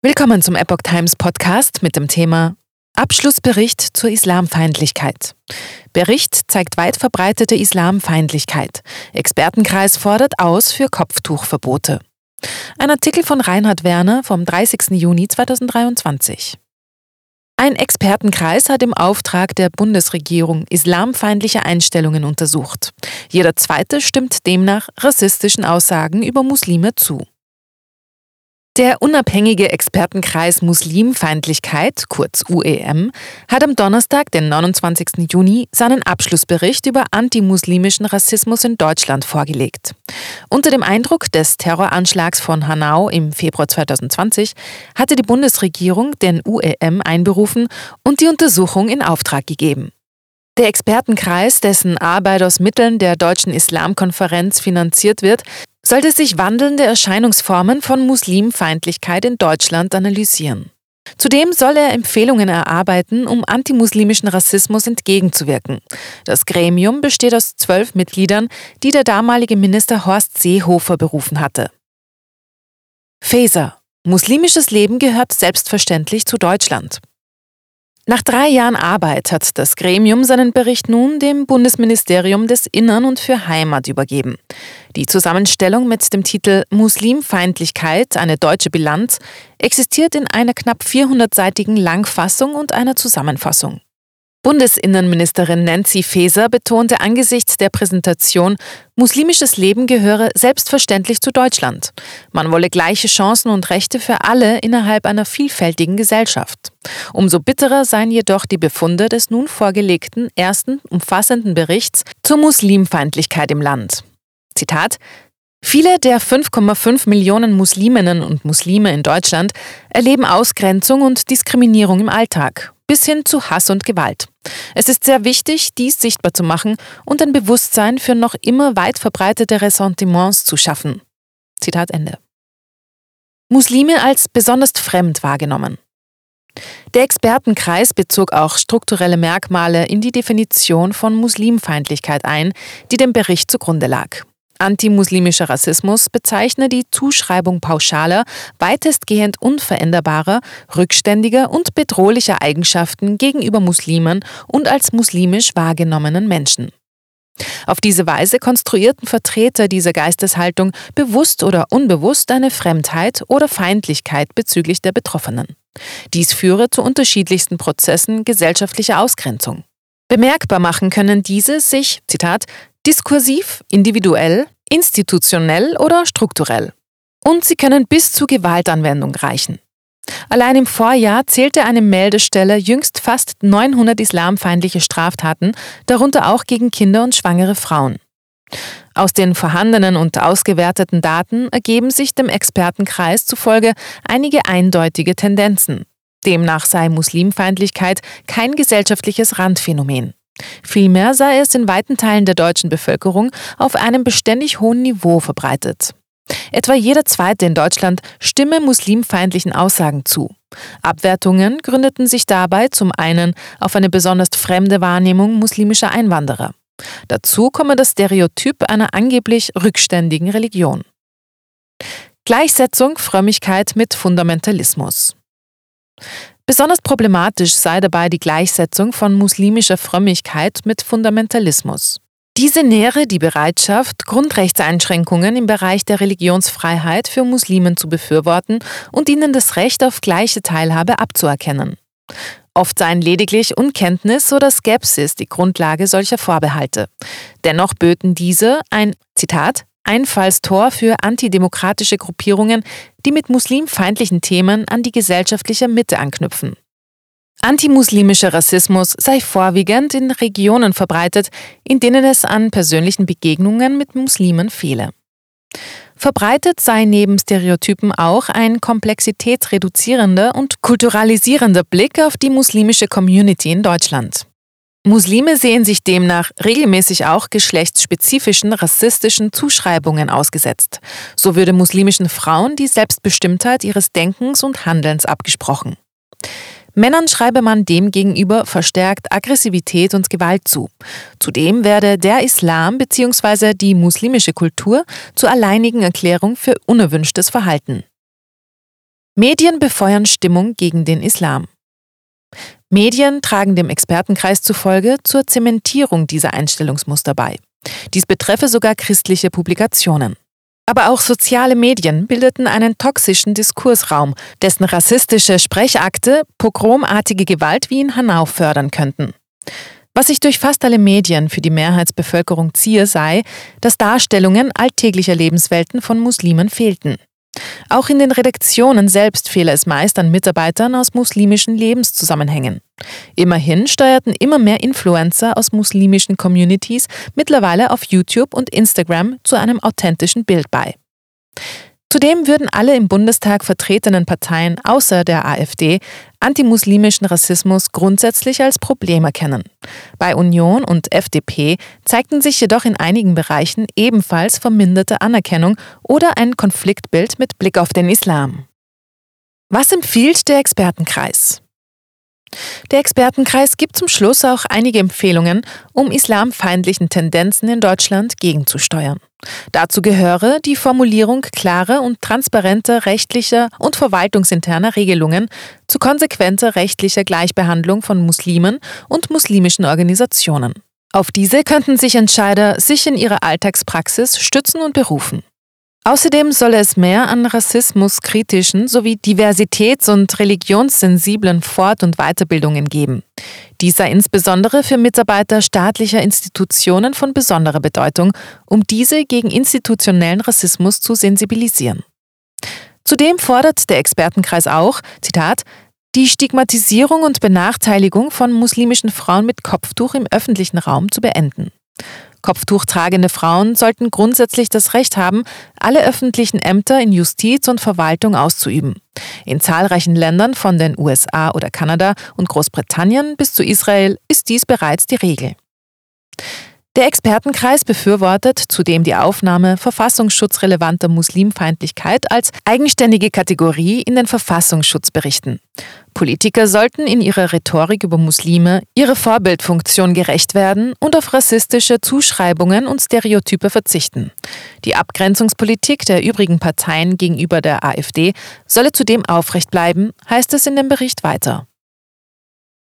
Willkommen zum Epoch Times Podcast mit dem Thema Abschlussbericht zur Islamfeindlichkeit. Bericht zeigt weit verbreitete Islamfeindlichkeit. Expertenkreis fordert aus für Kopftuchverbote. Ein Artikel von Reinhard Werner vom 30. Juni 2023. Ein Expertenkreis hat im Auftrag der Bundesregierung islamfeindliche Einstellungen untersucht. Jeder zweite stimmt demnach rassistischen Aussagen über Muslime zu. Der unabhängige Expertenkreis Muslimfeindlichkeit, kurz UEM, hat am Donnerstag, den 29. Juni, seinen Abschlussbericht über antimuslimischen Rassismus in Deutschland vorgelegt. Unter dem Eindruck des Terroranschlags von Hanau im Februar 2020 hatte die Bundesregierung den UEM einberufen und die Untersuchung in Auftrag gegeben. Der Expertenkreis, dessen Arbeit aus Mitteln der Deutschen Islamkonferenz finanziert wird, sollte sich wandelnde Erscheinungsformen von Muslimfeindlichkeit in Deutschland analysieren. Zudem soll er Empfehlungen erarbeiten, um antimuslimischen Rassismus entgegenzuwirken. Das Gremium besteht aus zwölf Mitgliedern, die der damalige Minister Horst Seehofer berufen hatte. Faser. Muslimisches Leben gehört selbstverständlich zu Deutschland. Nach drei Jahren Arbeit hat das Gremium seinen Bericht nun dem Bundesministerium des Innern und für Heimat übergeben. Die Zusammenstellung mit dem Titel Muslimfeindlichkeit, eine deutsche Bilanz, existiert in einer knapp 400-seitigen Langfassung und einer Zusammenfassung. Bundesinnenministerin Nancy Faeser betonte angesichts der Präsentation, muslimisches Leben gehöre selbstverständlich zu Deutschland. Man wolle gleiche Chancen und Rechte für alle innerhalb einer vielfältigen Gesellschaft. Umso bitterer seien jedoch die Befunde des nun vorgelegten ersten umfassenden Berichts zur Muslimfeindlichkeit im Land. Zitat Viele der 5,5 Millionen Musliminnen und Muslime in Deutschland erleben Ausgrenzung und Diskriminierung im Alltag bis hin zu Hass und Gewalt. Es ist sehr wichtig, dies sichtbar zu machen und ein Bewusstsein für noch immer weit verbreitete Ressentiments zu schaffen. Zitat Ende. Muslime als besonders fremd wahrgenommen. Der Expertenkreis bezog auch strukturelle Merkmale in die Definition von Muslimfeindlichkeit ein, die dem Bericht zugrunde lag. Antimuslimischer Rassismus bezeichne die Zuschreibung pauschaler, weitestgehend unveränderbarer, rückständiger und bedrohlicher Eigenschaften gegenüber Muslimen und als muslimisch wahrgenommenen Menschen. Auf diese Weise konstruierten Vertreter dieser Geisteshaltung bewusst oder unbewusst eine Fremdheit oder Feindlichkeit bezüglich der Betroffenen. Dies führe zu unterschiedlichsten Prozessen gesellschaftlicher Ausgrenzung. Bemerkbar machen können diese sich, Zitat, diskursiv, individuell, institutionell oder strukturell. Und sie können bis zu Gewaltanwendung reichen. Allein im Vorjahr zählte eine Meldestelle jüngst fast 900 islamfeindliche Straftaten, darunter auch gegen Kinder und schwangere Frauen. Aus den vorhandenen und ausgewerteten Daten ergeben sich dem Expertenkreis zufolge einige eindeutige Tendenzen. Demnach sei Muslimfeindlichkeit kein gesellschaftliches Randphänomen. Vielmehr sei es in weiten Teilen der deutschen Bevölkerung auf einem beständig hohen Niveau verbreitet. Etwa jeder Zweite in Deutschland stimme muslimfeindlichen Aussagen zu. Abwertungen gründeten sich dabei zum einen auf eine besonders fremde Wahrnehmung muslimischer Einwanderer. Dazu komme das Stereotyp einer angeblich rückständigen Religion. Gleichsetzung Frömmigkeit mit Fundamentalismus. Besonders problematisch sei dabei die Gleichsetzung von muslimischer Frömmigkeit mit Fundamentalismus. Diese nähere die Bereitschaft, Grundrechtseinschränkungen im Bereich der Religionsfreiheit für Muslimen zu befürworten und ihnen das Recht auf gleiche Teilhabe abzuerkennen. Oft seien lediglich Unkenntnis oder Skepsis die Grundlage solcher Vorbehalte. Dennoch böten diese ein, Zitat, Einfallstor für antidemokratische Gruppierungen, die mit muslimfeindlichen Themen an die gesellschaftliche Mitte anknüpfen. Antimuslimischer Rassismus sei vorwiegend in Regionen verbreitet, in denen es an persönlichen Begegnungen mit Muslimen fehle. Verbreitet sei neben Stereotypen auch ein komplexitätsreduzierender und kulturalisierender Blick auf die muslimische Community in Deutschland. Muslime sehen sich demnach regelmäßig auch geschlechtsspezifischen rassistischen Zuschreibungen ausgesetzt. So würde muslimischen Frauen die Selbstbestimmtheit ihres Denkens und Handelns abgesprochen. Männern schreibe man demgegenüber verstärkt Aggressivität und Gewalt zu. Zudem werde der Islam bzw. die muslimische Kultur zur alleinigen Erklärung für unerwünschtes Verhalten. Medien befeuern Stimmung gegen den Islam. Medien tragen dem Expertenkreis zufolge zur Zementierung dieser Einstellungsmuster bei. Dies betreffe sogar christliche Publikationen. Aber auch soziale Medien bildeten einen toxischen Diskursraum, dessen rassistische Sprechakte pogromartige Gewalt wie in Hanau fördern könnten. Was sich durch fast alle Medien für die Mehrheitsbevölkerung ziehe, sei, dass Darstellungen alltäglicher Lebenswelten von Muslimen fehlten. Auch in den Redaktionen selbst fehle es meist an Mitarbeitern aus muslimischen Lebenszusammenhängen. Immerhin steuerten immer mehr Influencer aus muslimischen Communities mittlerweile auf YouTube und Instagram zu einem authentischen Bild bei. Zudem würden alle im Bundestag vertretenen Parteien außer der AfD antimuslimischen Rassismus grundsätzlich als Problem erkennen. Bei Union und FDP zeigten sich jedoch in einigen Bereichen ebenfalls verminderte Anerkennung oder ein Konfliktbild mit Blick auf den Islam. Was empfiehlt der Expertenkreis? Der Expertenkreis gibt zum Schluss auch einige Empfehlungen, um islamfeindlichen Tendenzen in Deutschland gegenzusteuern. Dazu gehöre die Formulierung klarer und transparenter rechtlicher und verwaltungsinterner Regelungen zu konsequenter rechtlicher Gleichbehandlung von Muslimen und muslimischen Organisationen. Auf diese könnten sich Entscheider sich in ihrer Alltagspraxis stützen und berufen. Außerdem solle es mehr an rassismuskritischen sowie diversitäts- und religionssensiblen Fort- und Weiterbildungen geben. Dies sei insbesondere für Mitarbeiter staatlicher Institutionen von besonderer Bedeutung, um diese gegen institutionellen Rassismus zu sensibilisieren. Zudem fordert der Expertenkreis auch, Zitat, die Stigmatisierung und Benachteiligung von muslimischen Frauen mit Kopftuch im öffentlichen Raum zu beenden. Kopftuch tragende Frauen sollten grundsätzlich das Recht haben, alle öffentlichen Ämter in Justiz und Verwaltung auszuüben. In zahlreichen Ländern von den USA oder Kanada und Großbritannien bis zu Israel ist dies bereits die Regel. Der Expertenkreis befürwortet zudem die Aufnahme verfassungsschutzrelevanter Muslimfeindlichkeit als eigenständige Kategorie in den Verfassungsschutzberichten. Politiker sollten in ihrer Rhetorik über Muslime ihre Vorbildfunktion gerecht werden und auf rassistische Zuschreibungen und Stereotype verzichten. Die Abgrenzungspolitik der übrigen Parteien gegenüber der AfD solle zudem aufrecht bleiben, heißt es in dem Bericht weiter.